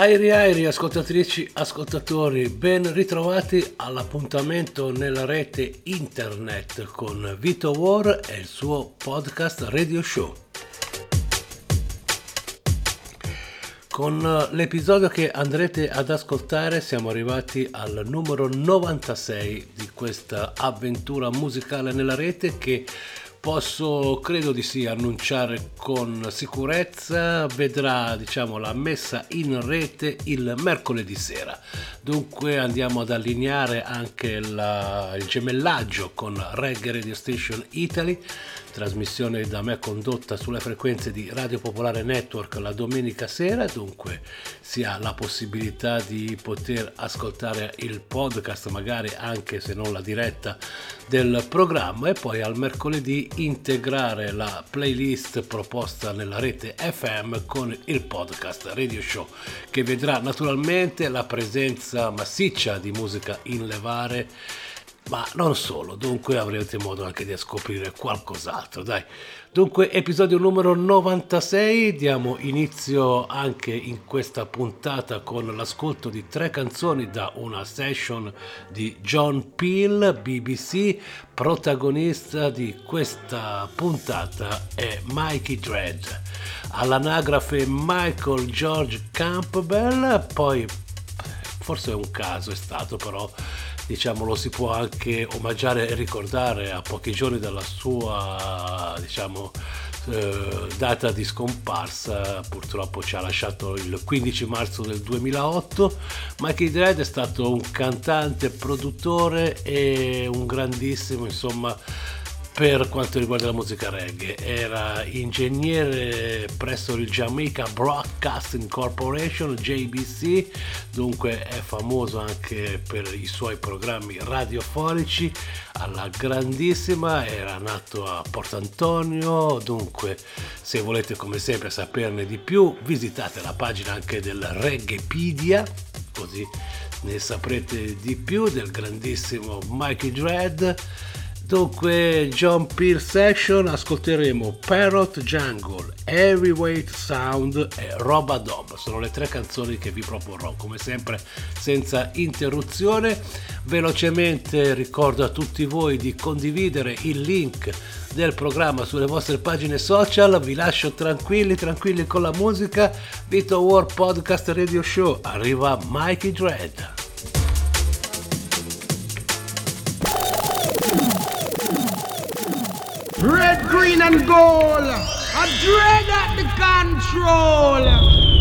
Airi Airi, ascoltatrici, ascoltatori, ben ritrovati all'appuntamento nella rete internet con Vito War e il suo podcast Radio Show. Con l'episodio che andrete ad ascoltare siamo arrivati al numero 96 di questa avventura musicale nella rete che posso credo di sì annunciare con sicurezza. Vedrà diciamo la messa in rete il mercoledì sera. Dunque andiamo ad allineare anche la, il gemellaggio con Reggae Radio Station Italy trasmissione da me condotta sulle frequenze di Radio Popolare Network la domenica sera, dunque si ha la possibilità di poter ascoltare il podcast, magari anche se non la diretta del programma. E poi al mercoledì integrare la playlist proposta nella rete FM con il podcast Radio Show che vedrà naturalmente la presenza massiccia di musica in levare ma non solo, dunque avrete modo anche di scoprire qualcos'altro, dai. Dunque, episodio numero 96, diamo inizio anche in questa puntata con l'ascolto di tre canzoni da una session di John Peel, BBC, protagonista di questa puntata è Mikey Dredd. All'anagrafe Michael George Campbell, poi forse è un caso è stato però diciamo, lo si può anche omaggiare e ricordare a pochi giorni dalla sua diciamo, eh, data di scomparsa, purtroppo ci ha lasciato il 15 marzo del 2008. Mikey Dredd è stato un cantante, produttore e un grandissimo, insomma, per quanto riguarda la musica reggae. Era ingegnere presso il Jamaica Broadcasting Corporation, JBC, dunque è famoso anche per i suoi programmi radiofonici. Alla grandissima, era nato a Portantonio, dunque se volete come sempre saperne di più visitate la pagina anche del Reggaepedia, così ne saprete di più del grandissimo Mikey Dredd Dunque, John Peel Session ascolteremo Parrot Jungle, Heavyweight Sound e Roba Dob. Sono le tre canzoni che vi proporrò, come sempre, senza interruzione. Velocemente ricordo a tutti voi di condividere il link del programma sulle vostre pagine social. Vi lascio tranquilli, tranquilli con la musica. Vito War Podcast Radio Show. Arriva Mikey Dredd. Red, green, and gold. A dread at the control.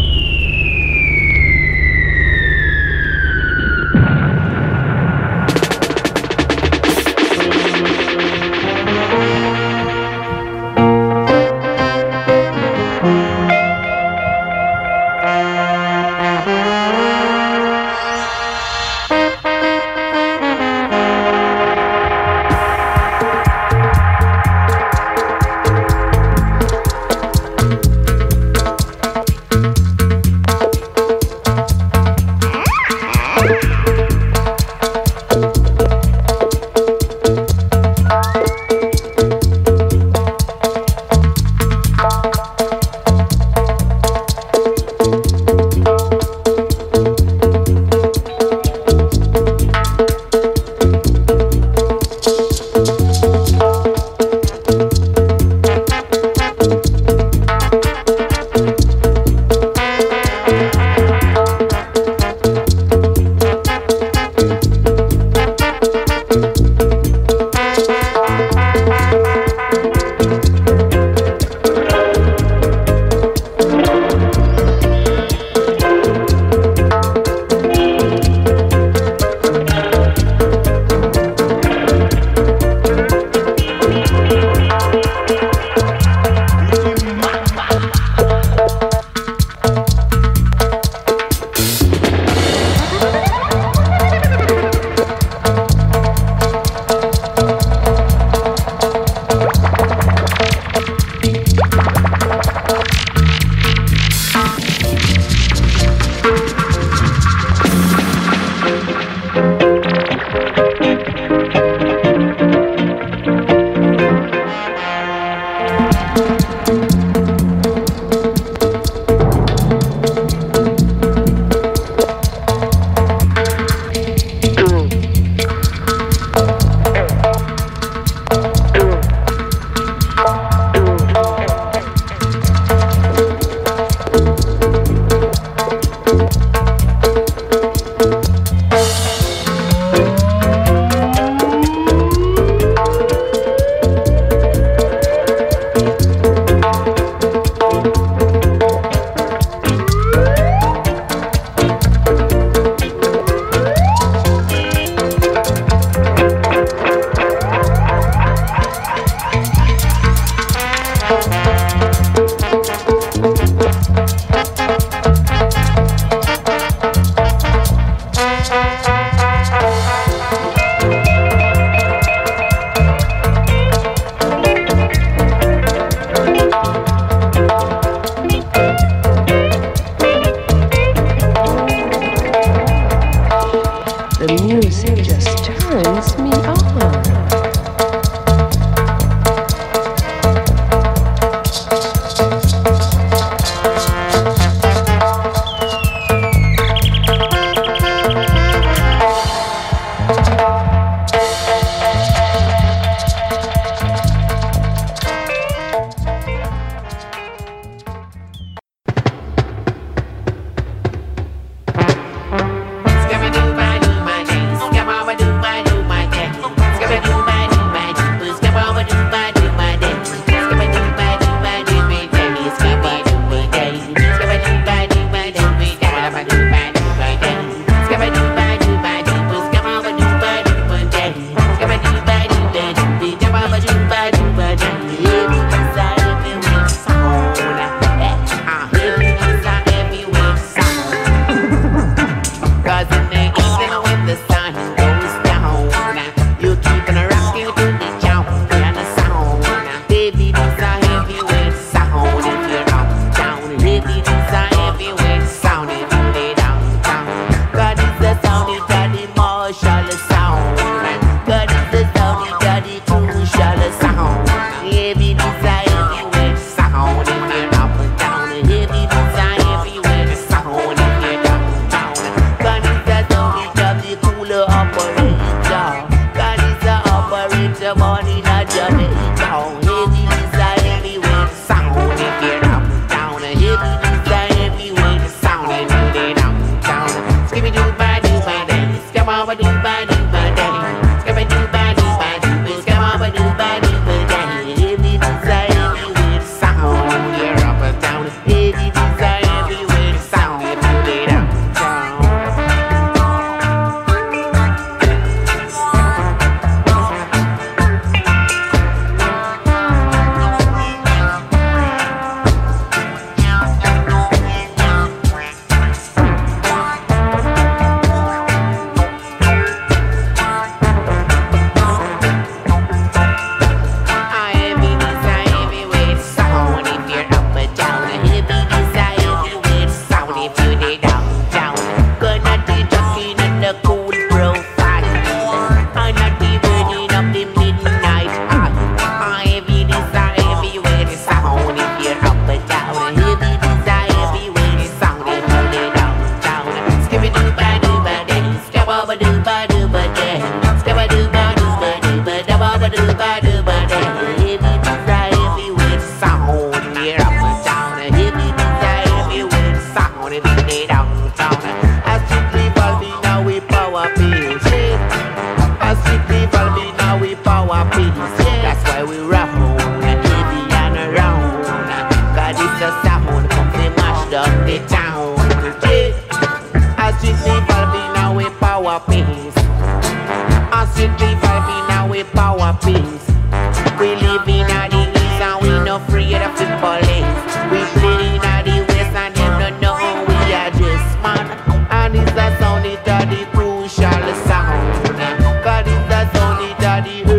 Daddy.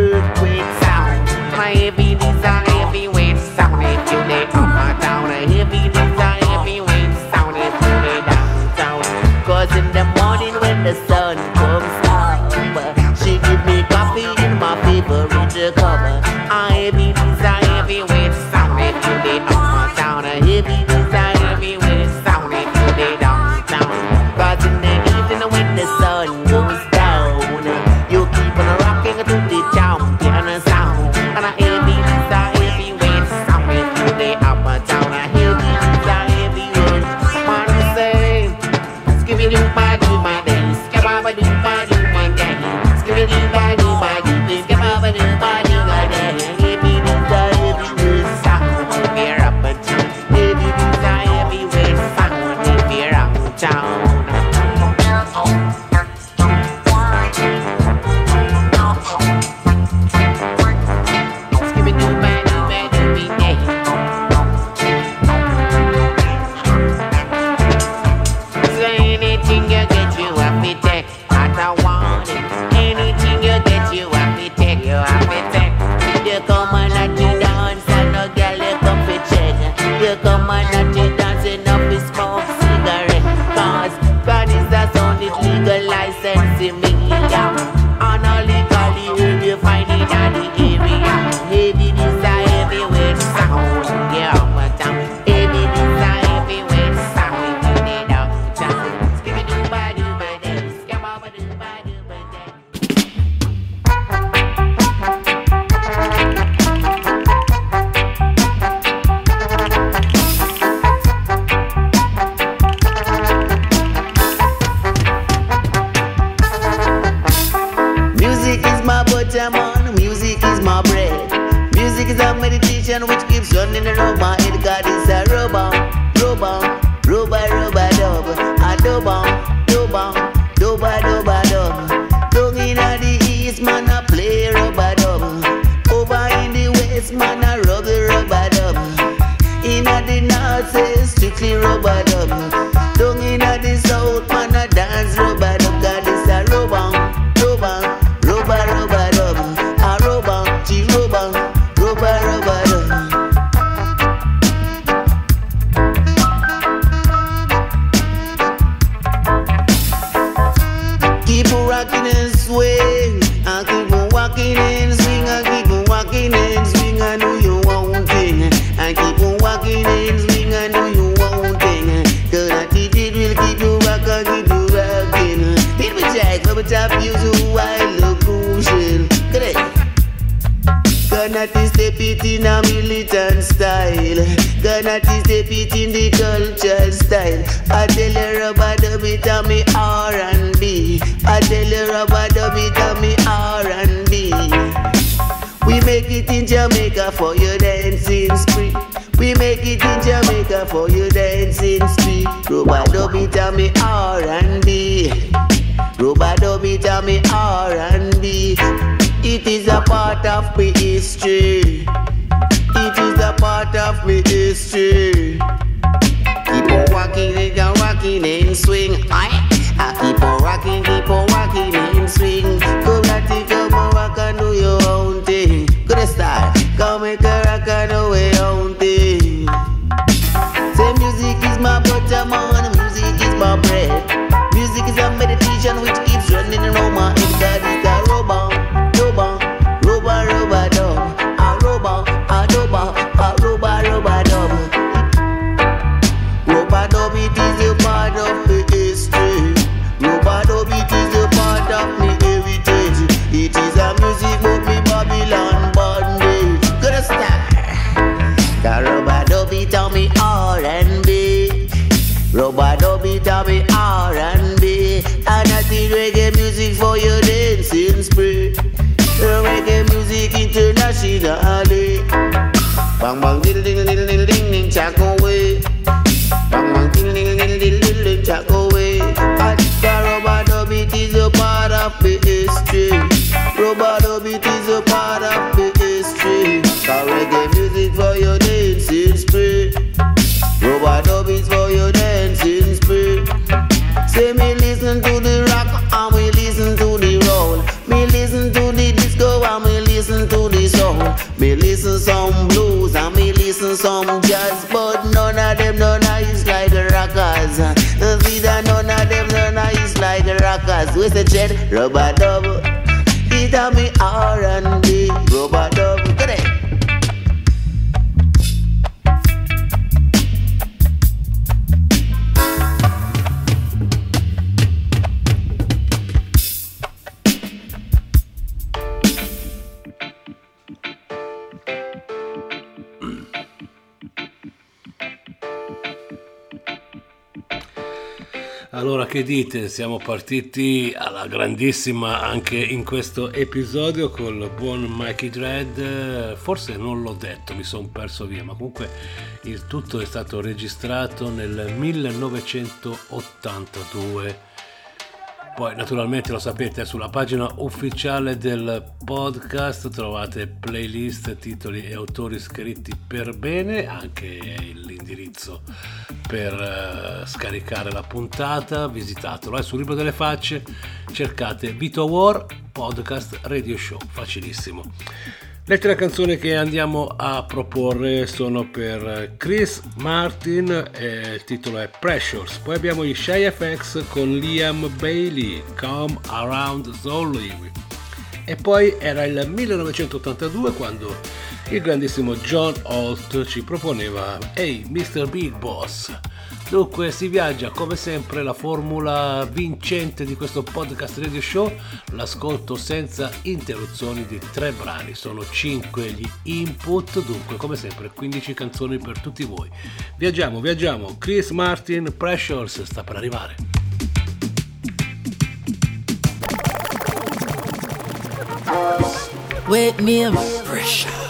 preacher man, music is my bread. Music is a meditation which keeps running around my head. God is a rubber, rubber, rubber, rubber dub, a dubber, dubber, dubber, dubber dub. Down in the east, man, I play rubber dub. Over in the west, man, I rub the rubber dub. In the north, say strictly rubber dub. of we history Reggae music for your dancing spree Reggae music internationally Bang bang ding ding ding ding ding ding jack away Bang bang ding ding ding ding ding ding jack away And the rubber dub it is a part of the history Rubber dub it is a some jazz But none of them no nice like rockers. See that none of them no nice like rockers. Where's the jet? Rubber dub. It me R&B Rubber dub. Get it che dite? Siamo partiti alla grandissima anche in questo episodio col buon Mikey Dread. Forse non l'ho detto, mi sono perso via, ma comunque il tutto è stato registrato nel 1982. Poi naturalmente lo sapete, sulla pagina ufficiale del podcast trovate playlist, titoli e autori scritti per bene, anche l'indirizzo per uh, scaricare la puntata, visitatelo. Eh, sul libro delle facce cercate Vito War Podcast Radio Show, facilissimo. Le tre canzoni che andiamo a proporre sono per Chris Martin e il titolo è Pressures. Poi abbiamo i Shy FX con Liam Bailey, Come Around Slowly. E poi era il 1982 quando il grandissimo John Holt ci proponeva Hey Mr. Big Boss. Dunque si viaggia come sempre la formula vincente di questo podcast radio show, l'ascolto senza interruzioni di tre brani, sono cinque gli input, dunque come sempre 15 canzoni per tutti voi. Viaggiamo, viaggiamo, Chris Martin, Pressures sta per arrivare. Wet name pressure.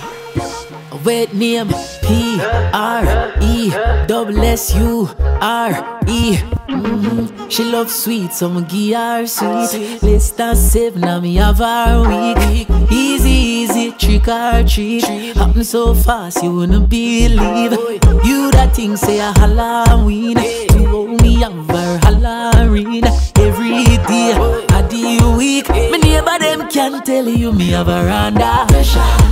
Wet name P R E double S U R E. Mhm. She loves sweet, so I'ma give her sweet. Less than seven, now me have her week. Easy, easy, trick or treat. Happen so fast, you wouldn't believe. You that thing say a Halloween. To hold me have her Halloween. Every day, I the week. Me can tell you me a randa.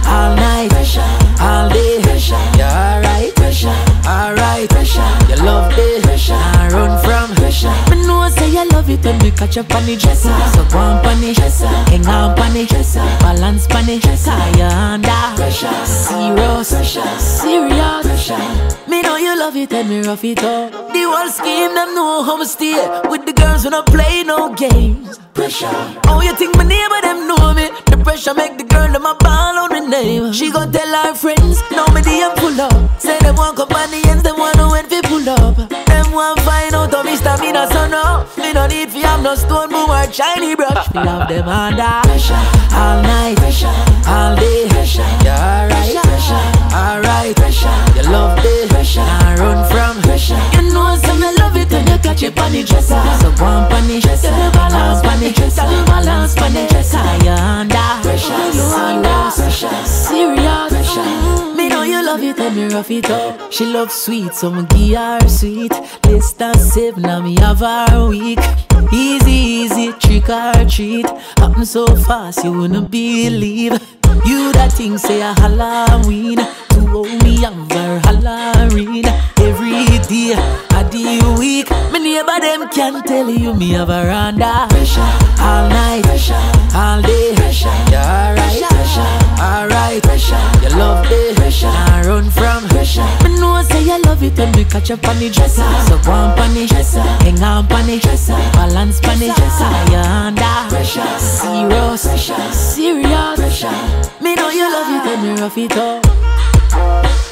All night, pressure. all day. Pressure. You alright? Alright. You love it. I run from. Pressure. Me know say you love it when we catch up on the dresser. So go on on it, hang on on it, balance on it. Cause you under serious, serious. Me know you love it and me rough it up. The whole scheme them know how me stay with the girls when I play no games. Pressure. Oh, you think my neighbor them know me? The pressure make the girl them a ball on the name. She gon' tell her friends, know me DM pull up. Say them want companions, them want to when fi pull up. Them want find out how me stamina so no. Me no need fi have no stone boom or shiny brush. Me have them under all night, pressure, all day. Pressure, You alright, alright. You love it, I run from. You catch it on the dresser. So go on on it, balance on it, balance on it. Cause you under, you under, serious. Me know you love it when me rough it up. She love sweet, so me give her sweet. Less than seven, now me have her week. Easy, easy, trick or treat. Happen so fast, you wouldn't believe. You that thing say a Halloween. To hold me her Halloween. Every day, I the week. Me neighbor them can tell you me have a randa. All night, all day. You alright, alright. You love it, I run from. Me know say you love it when me catch up on the dresser. So go on on it, hang on on it, balance on it. Cause you under serious, serious. Me know you love it when me rough it up.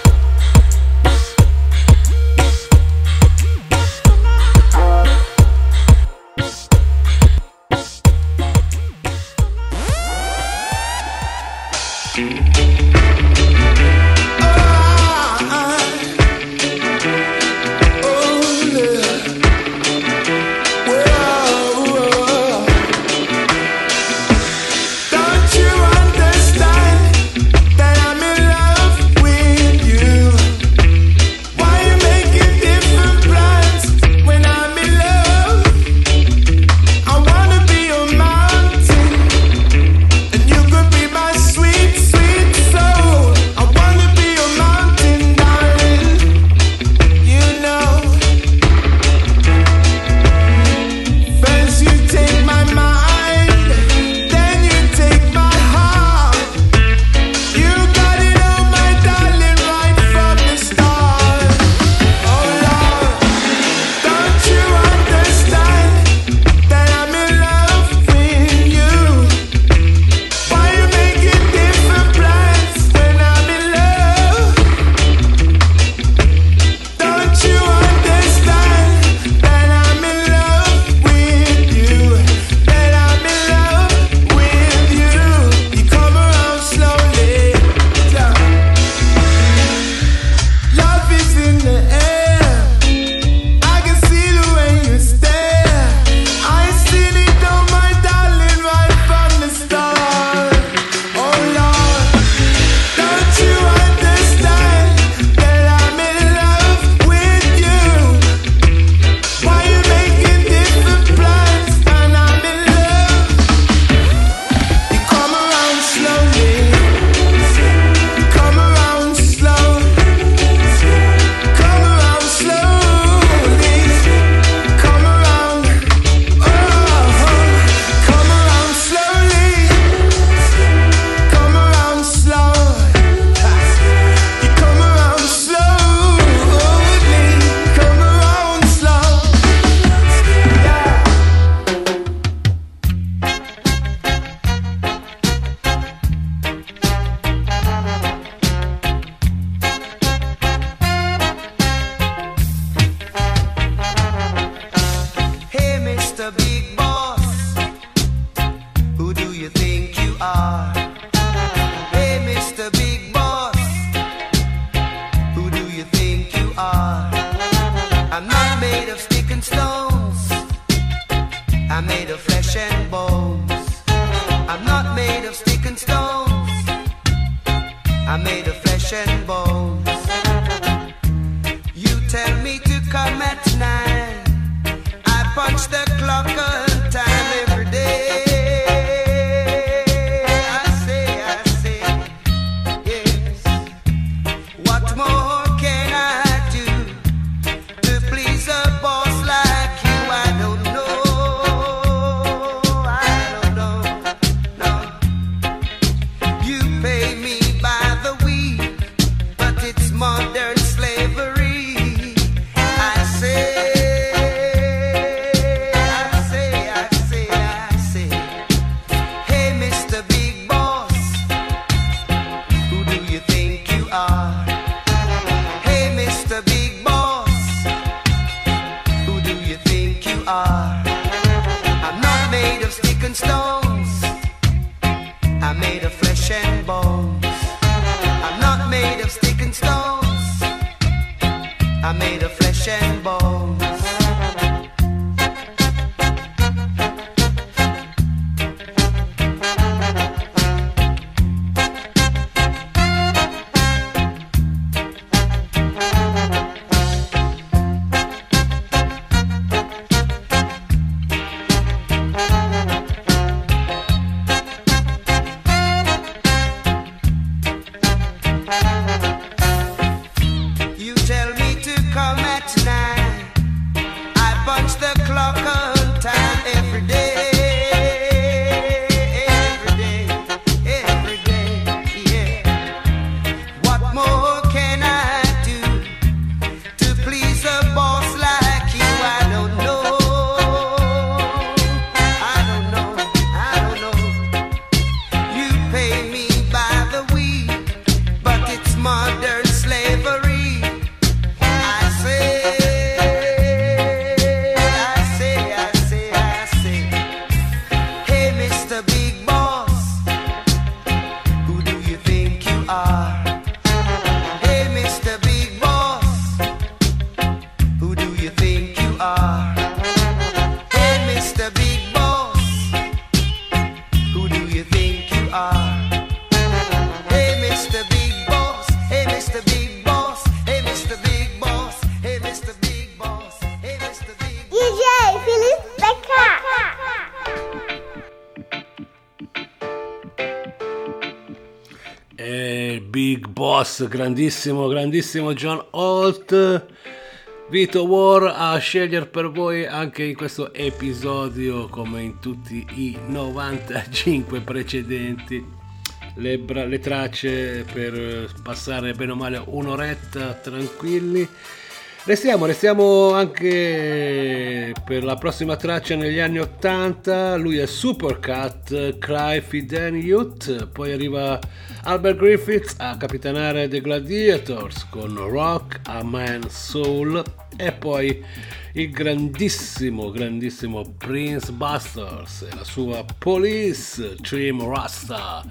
Grandissimo, grandissimo John Holt. Vito War a scegliere per voi anche in questo episodio, come in tutti i 95 precedenti, le, bra- le tracce per eh, passare bene o male un'oretta tranquilli. Restiamo, restiamo anche per la prossima traccia negli anni 80, lui è Supercat, Cry Fiden Youth, poi arriva Albert Griffiths a capitanare The Gladiators con Rock, a Man Soul. E poi il grandissimo, grandissimo Prince Busters e la sua Police Trim Rasta.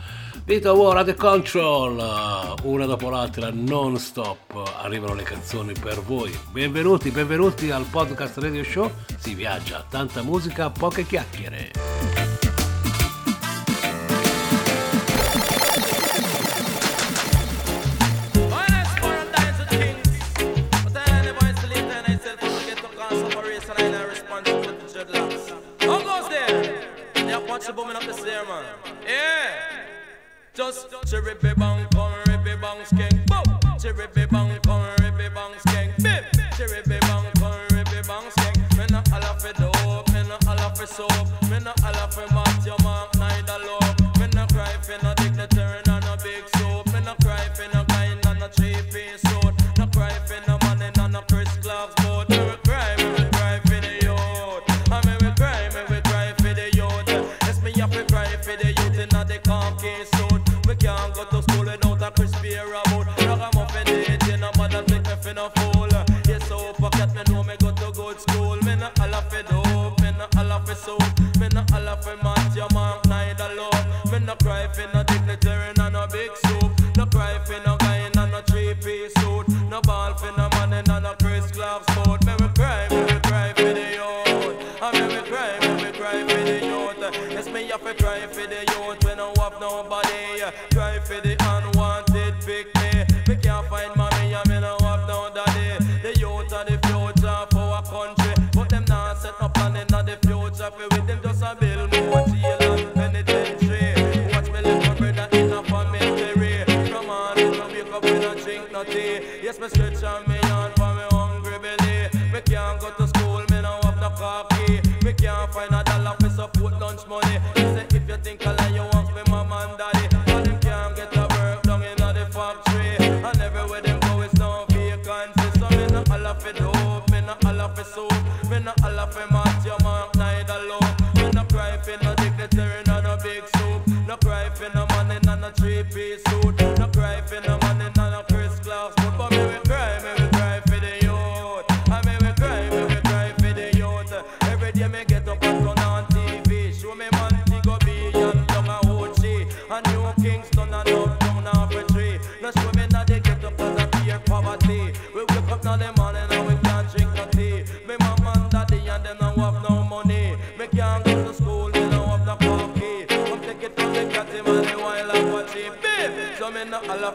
Vita War at the Control, una dopo l'altra, non stop, arrivano le canzoni per voi. Benvenuti, benvenuti al podcast Radio Show, si viaggia, tanta musica, poche chiacchiere. Yeah, man. Yeah. Just it bang, come, rip it bang, skank, boom. it bang,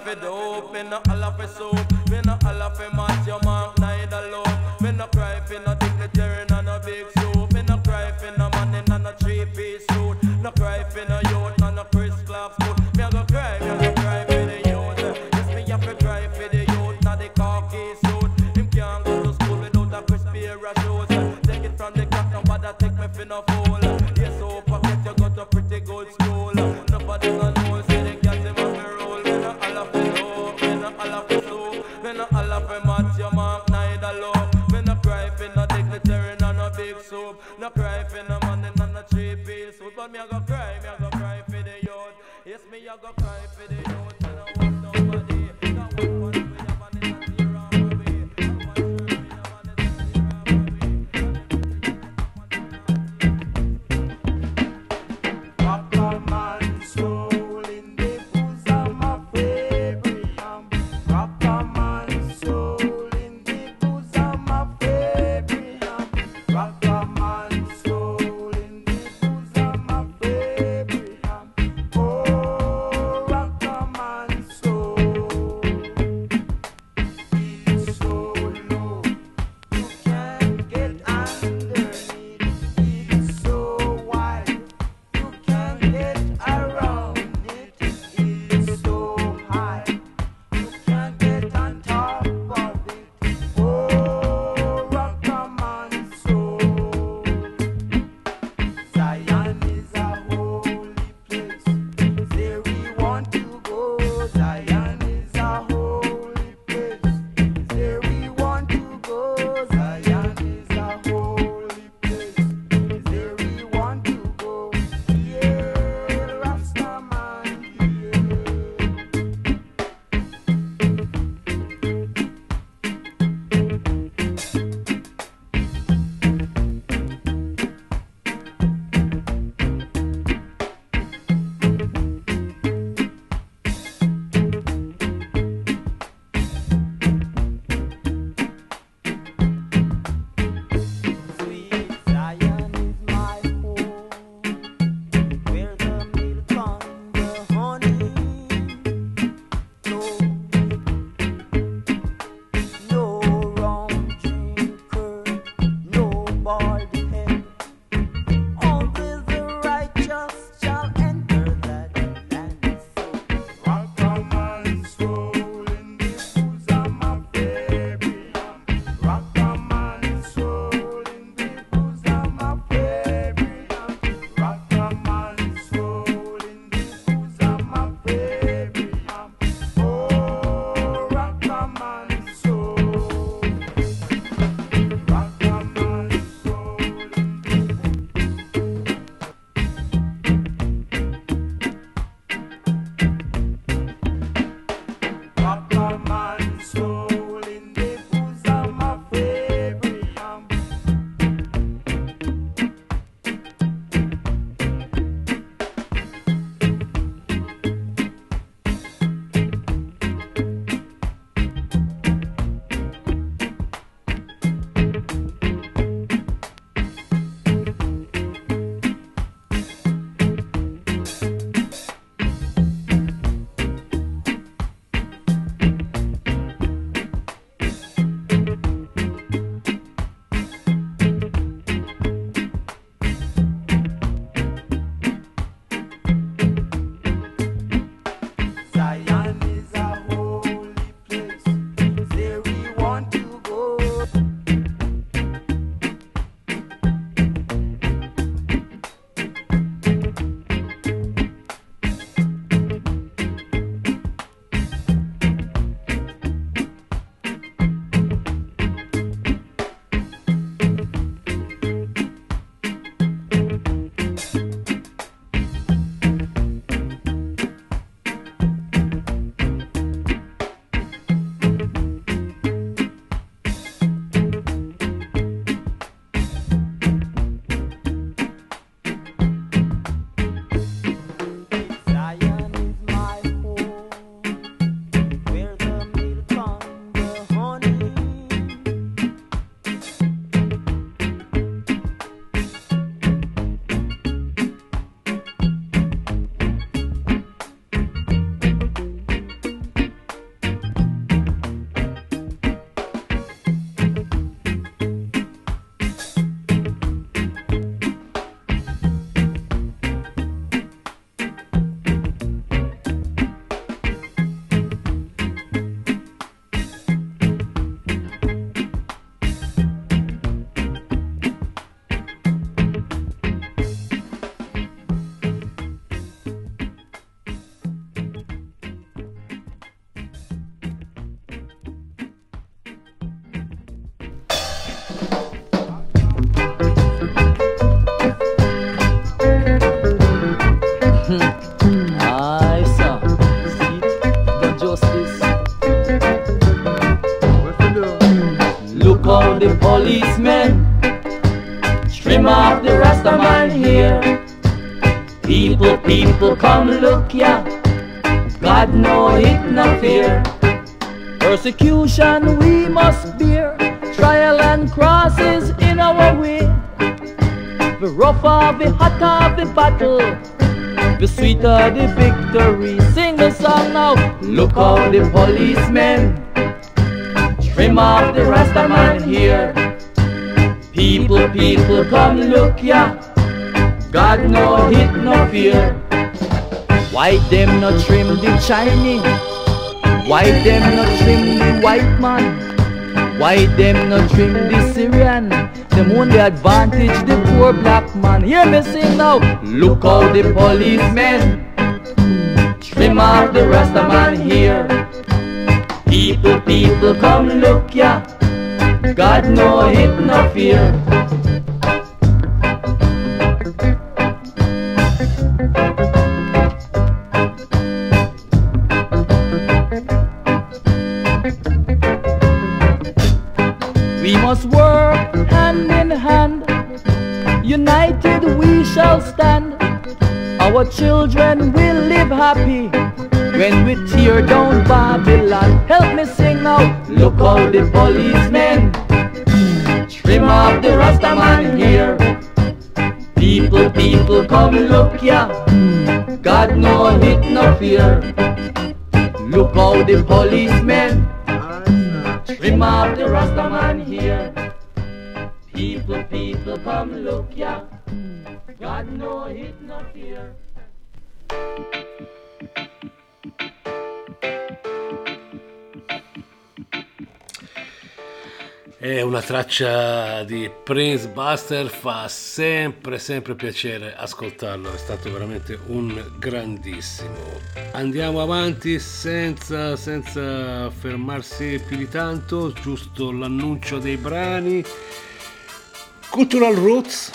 fi dope, me no holla fi soap, me, I go cry for the youth. I want nobody. Not one, one. Battle. The sweeter the victory. Sing the song now. Look how the policemen trim off the Rasta man here. People, people, come look ya. God no hit no fear. Why them no trim the Chinese? Why them no trim the white man? Why them no trim the Syrian? Them want the advantage the poor black man. Hear me sing now. Look how the policemen trim off the Rasta man here. People, people, come look ya. God no hit no fear. We must work hand in hand. United we shall stand. Our children will live happy when we tear down Babylon. Help me sing now. Look how the policemen trim off the Rasta man here. People, people, come look ya. God no hit no fear. Look how the policemen trim off the Rasta man here. People, people, come look ya. God no hit no fear. È una traccia di Prince Buster, fa sempre sempre piacere ascoltarlo, è stato veramente un grandissimo. Andiamo avanti senza, senza fermarsi più di tanto, giusto l'annuncio dei brani. Cultural Roots,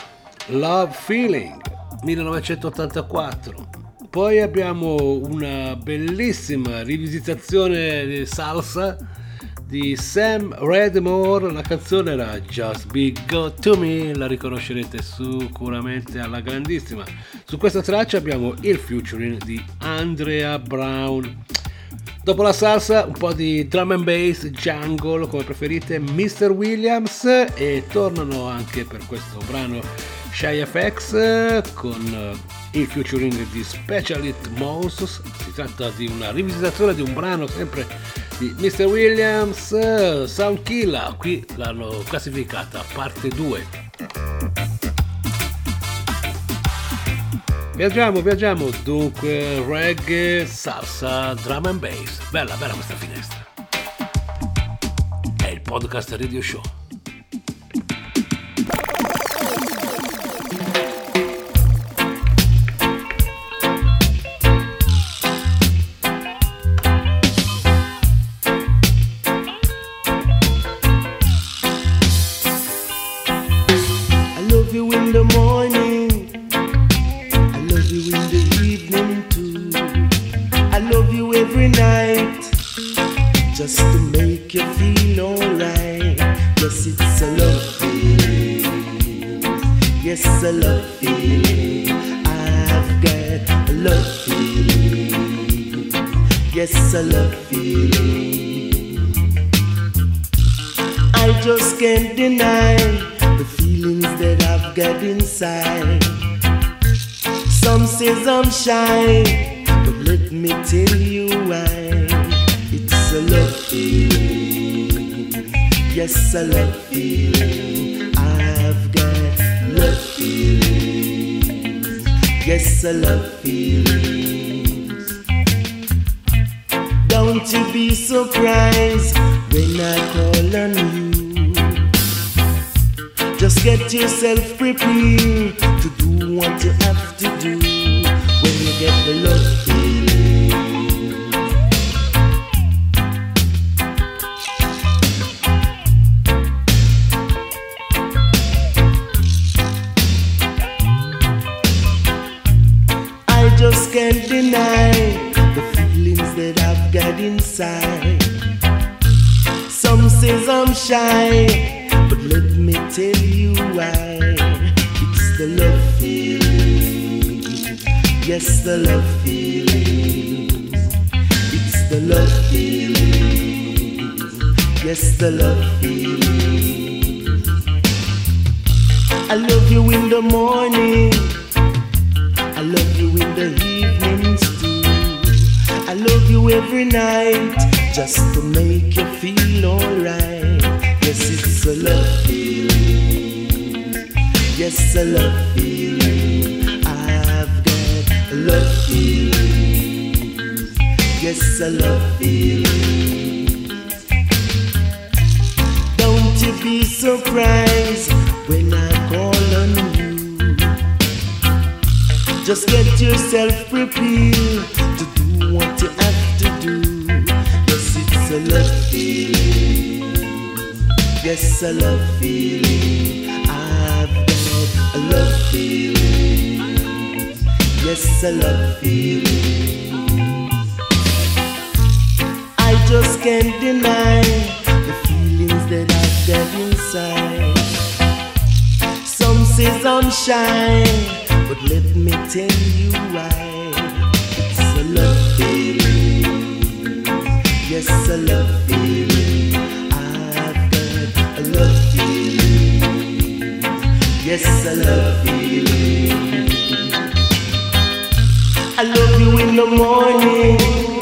Love Feeling, 1984. Poi abbiamo una bellissima rivisitazione di salsa di Sam Redmore, la canzone era Just Be Good To Me, la riconoscerete sicuramente alla grandissima. Su questa traccia abbiamo il featuring di Andrea Brown. Dopo la salsa un po' di drum and bass, jungle come preferite, Mr. Williams e tornano anche per questo brano Shy FX con il featuring di Specialist Moses. Si tratta di una rivisitazione di un brano sempre di Mr. Williams, Sound Killer. Qui l'hanno classificata parte 2. Viaggiamo, viaggiamo, dunque reggae, salsa, drum and bass. Bella, bella questa finestra. È il podcast radio show. The love feeling. Yes, the love feeling. I love you in the morning. I love you in the evenings too. I love you every night just to make you feel alright. Yes, it's a love feeling. Yes, a love feeling. I've got a love feeling. Yes, a love feeling. Don't you be surprised when I call on you. Just get yourself prepared to do what you have to do. Yes, it's a love feeling. Yes, a love feeling. I've got a love feeling. Yes, a love feeling. Just can't deny the feelings that I've got inside. Some say sunshine, but let me tell you why. It's a love feeling. Yes, a love feeling. I've got a love feeling. Yes, a love feeling. I love you in the morning.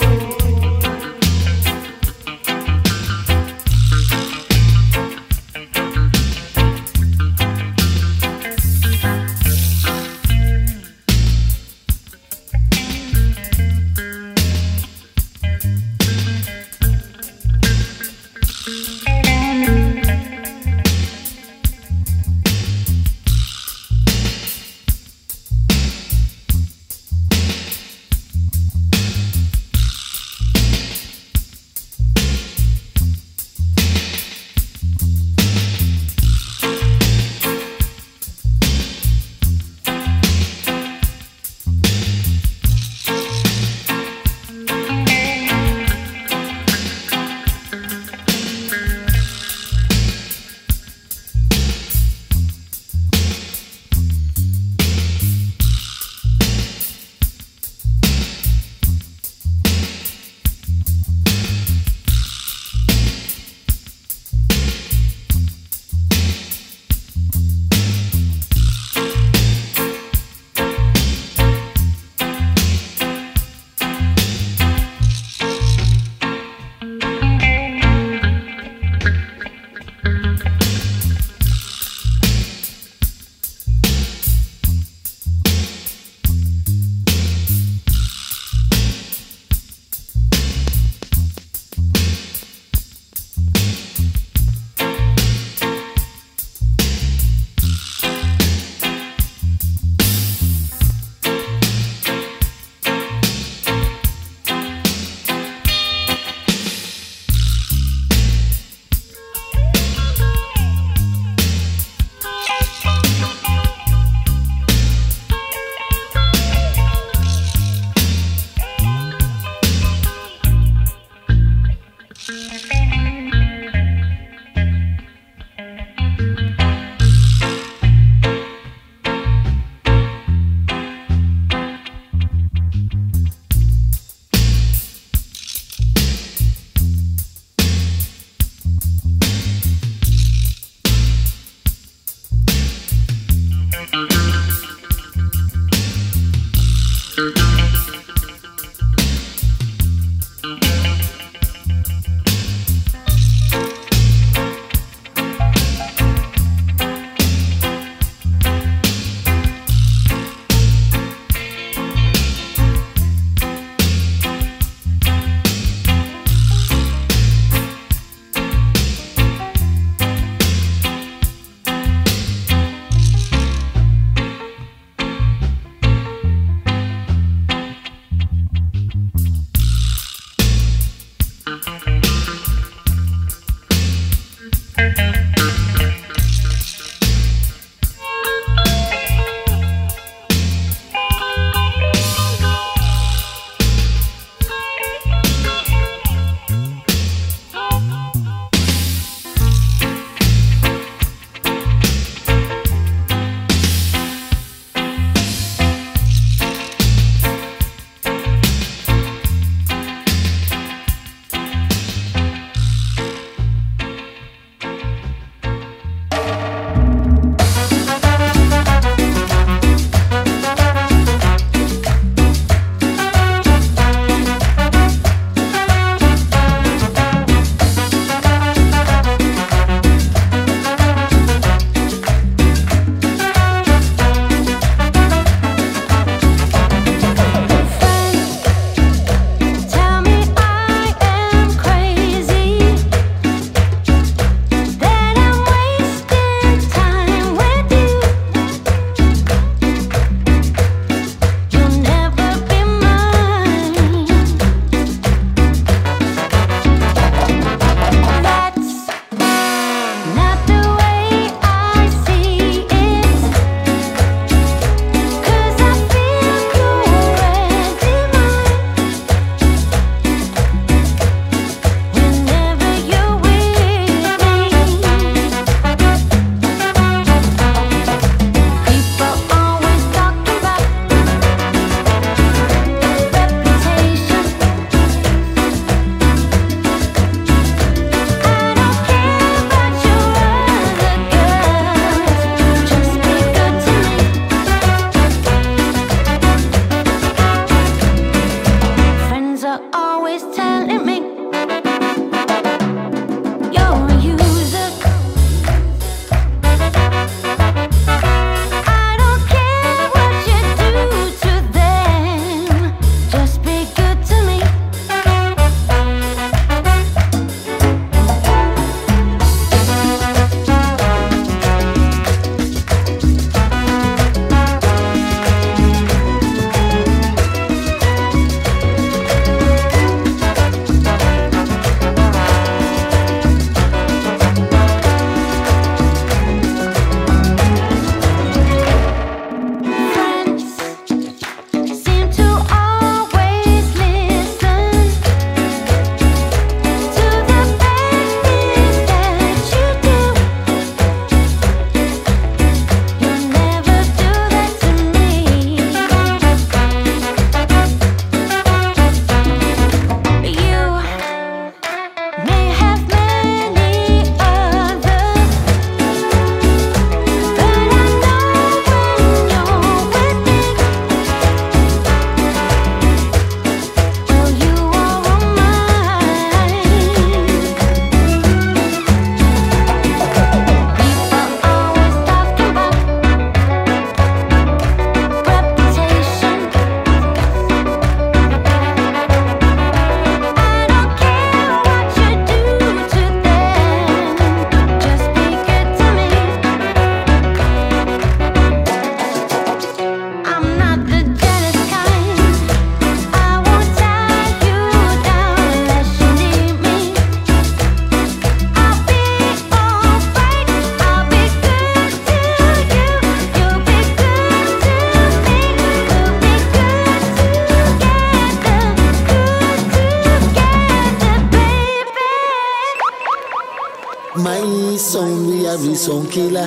Killer.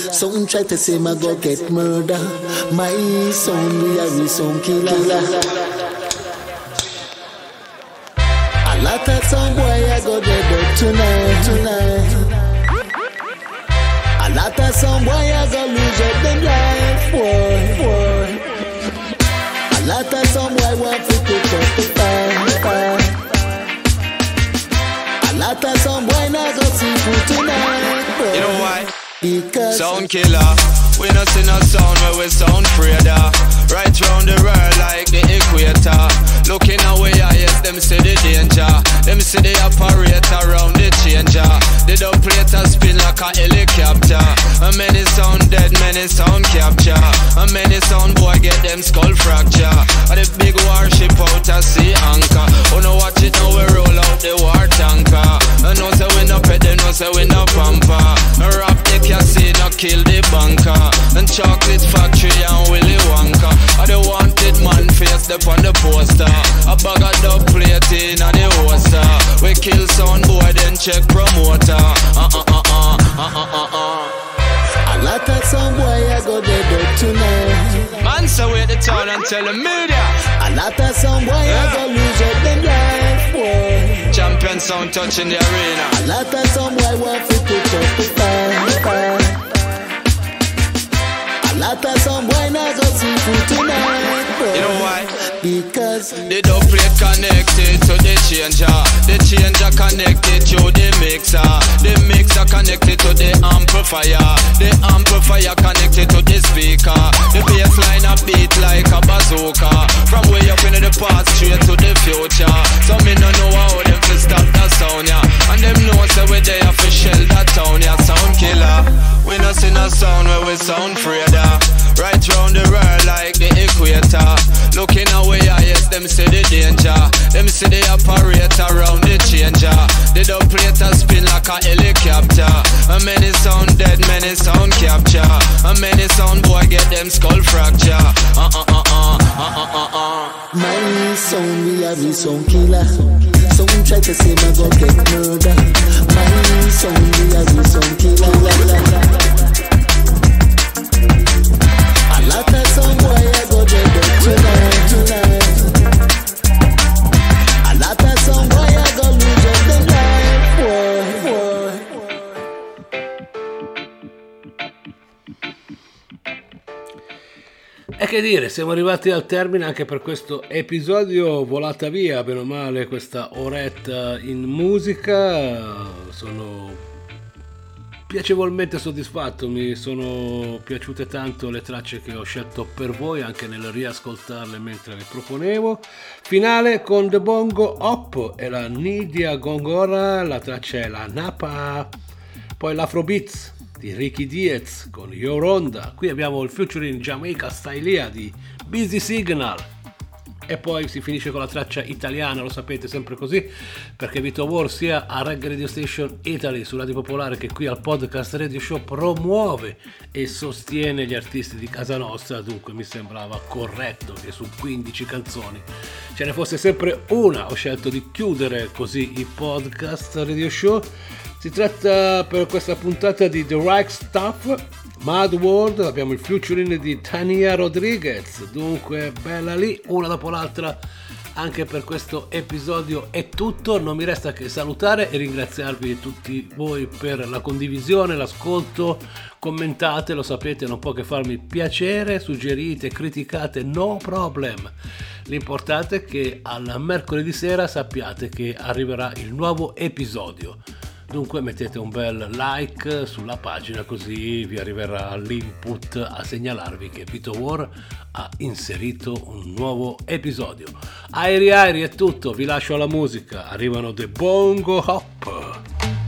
Some try to say my go get murder. My sound we are sound killer. And many sound dead, many sound capture. And many sound boy get them skull fracture. And the big warship out at sea anchor. Oh no, watch it now we roll out the war tanker. And no say we no pet them, no say we no pamper. And rap the casino, kill the banker. And chocolate factory and Willy Wonka. I the wanted man face up on the poster. A bag of dub plate in and the holster. We kill sound boy then check promoter. Uh uh uh uh uh uh. The town and tell the media. A lot of some boy I go lose up them life, boy. Champion sound touching the arena. A lot of some boy want to pick up the fire. A lot of some boy not go see food tonight, boy. You know why? Because The dub plate connected to the changer. The changer connected to the mixer. The mixer connected to the amplifier. The amplifier connected to the speaker. The bass line a beat like a bazooka. From way up into the past straight to the future. So me no know how them fi stop that sound yeah. And them know say we there fi shell that town yeah. Sound killer. We no see no sound where we sound of. Right round the world like the equator. Looking away, I yes, them see the danger. Them see the operator around the changer. The operator spin like a helicopter. And many sound dead, many sound capture. And many sound boy get them skull fracture. Uh uh uh uh uh uh uh uh. my sound we are we sound killer. Some try to say my go get murder. My sound we are we sound killer. A lot of some boy I go up tonight, E che dire, siamo arrivati al termine anche per questo episodio, volata via, bene o male, questa oretta in musica. Sono piacevolmente soddisfatto, mi sono piaciute tanto le tracce che ho scelto per voi, anche nel riascoltarle mentre le proponevo. Finale con The Bongo Hop e la Nidia Gongora, la traccia è la Napa, poi l'Afrobeats di Ricky Diaz con Your Honda, qui abbiamo il featuring Jamaica Stylia di Busy Signal. E poi si finisce con la traccia italiana, lo sapete sempre così, perché Vito War sia a Reggae Radio Station Italy su Radio Popolare che qui al podcast Radio Show promuove e sostiene gli artisti di casa nostra, dunque mi sembrava corretto che su 15 canzoni ce ne fosse sempre una. Ho scelto di chiudere così i podcast Radio Show. Si tratta per questa puntata di The Right Stuff, Mad World, abbiamo il featuring di Tania Rodriguez, dunque bella lì, una dopo l'altra anche per questo episodio è tutto, non mi resta che salutare e ringraziarvi tutti voi per la condivisione, l'ascolto, commentate, lo sapete, non può che farmi piacere, suggerite, criticate, no problem. L'importante è che al mercoledì sera sappiate che arriverà il nuovo episodio. Dunque mettete un bel like sulla pagina così vi arriverà l'input a segnalarvi che Vito War ha inserito un nuovo episodio. Airi airi è tutto, vi lascio alla musica, arrivano The Bongo Hop.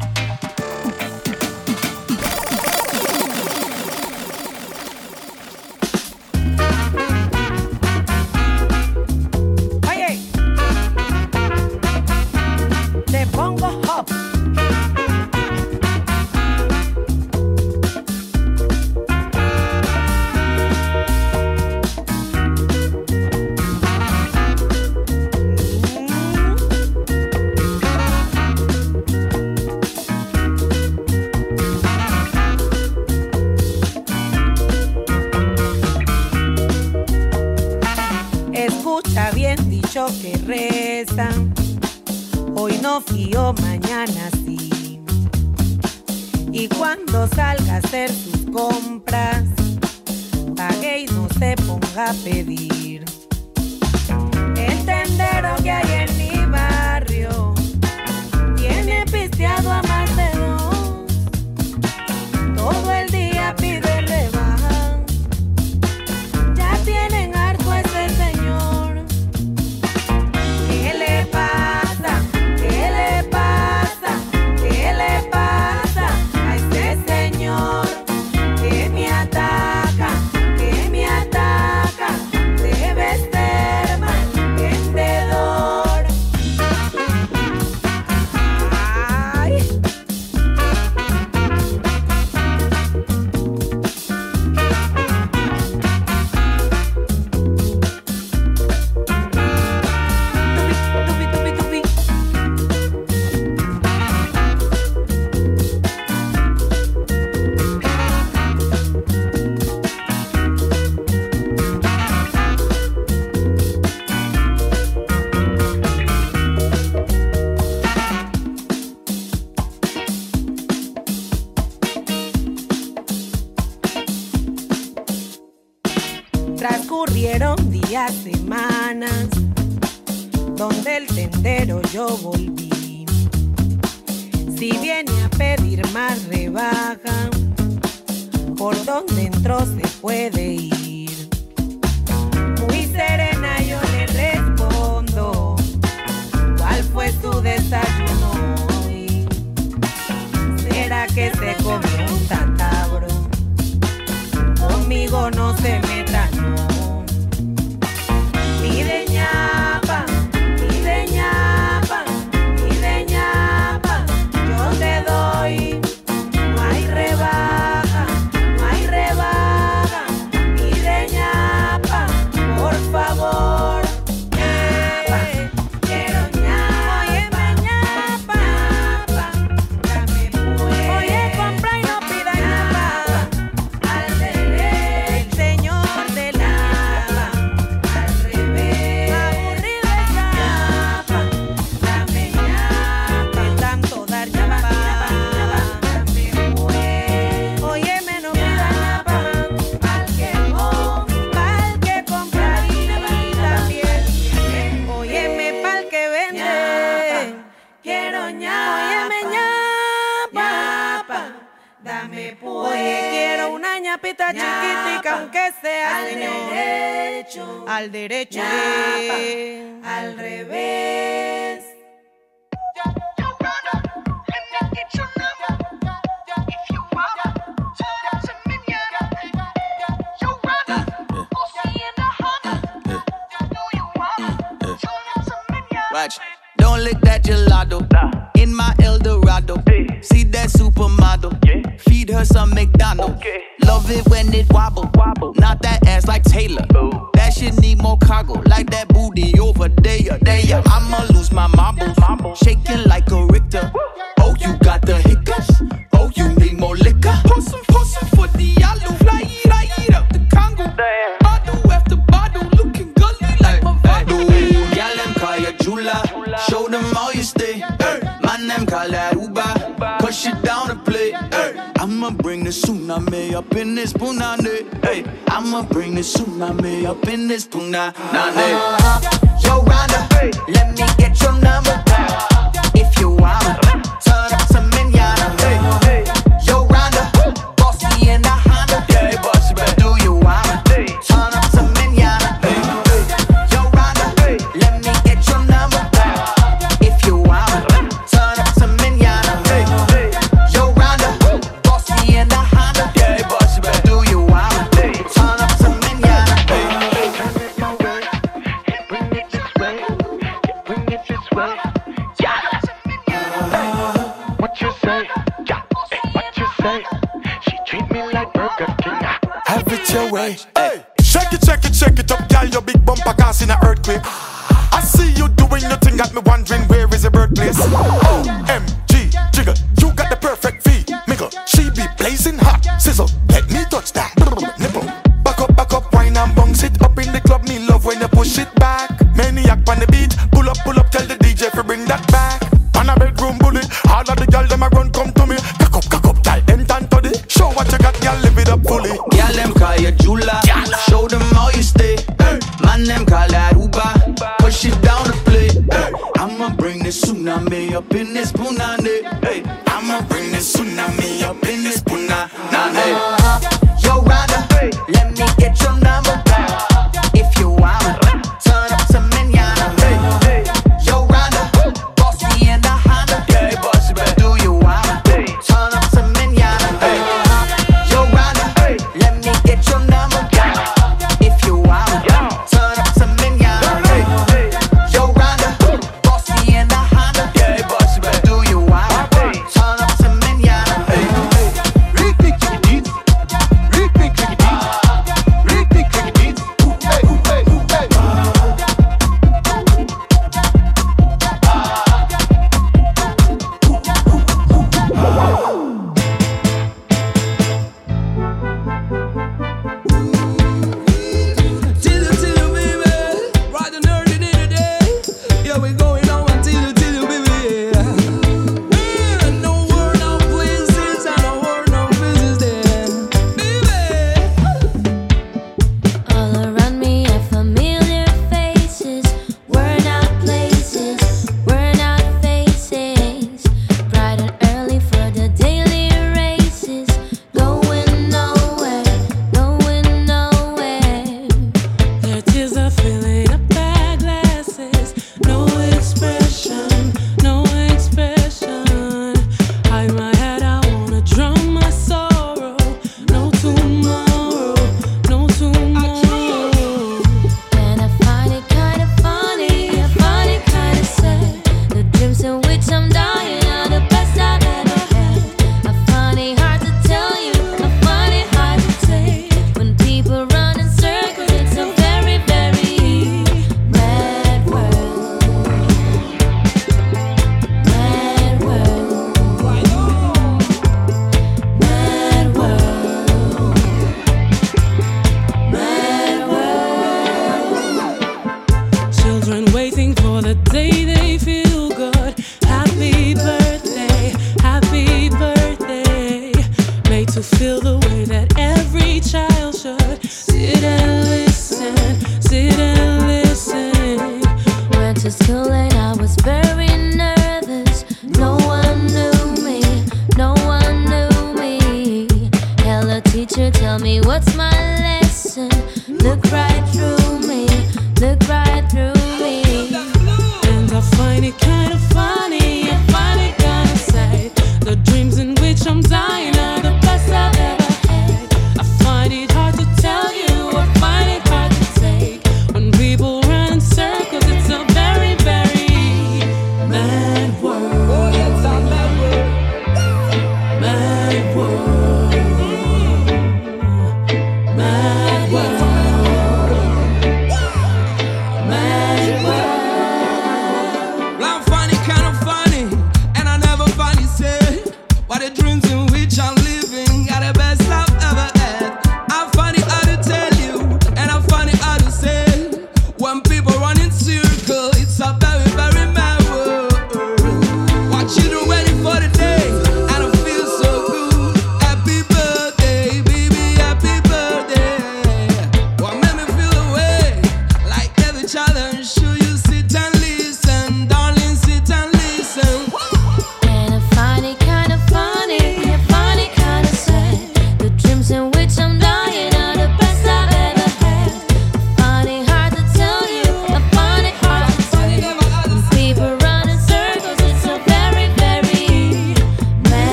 fío, mañana sí. Y cuando salga a hacer sus compras, pague y no se ponga a pedir. Entendero que hay en mi barrio, tiene pisteado a más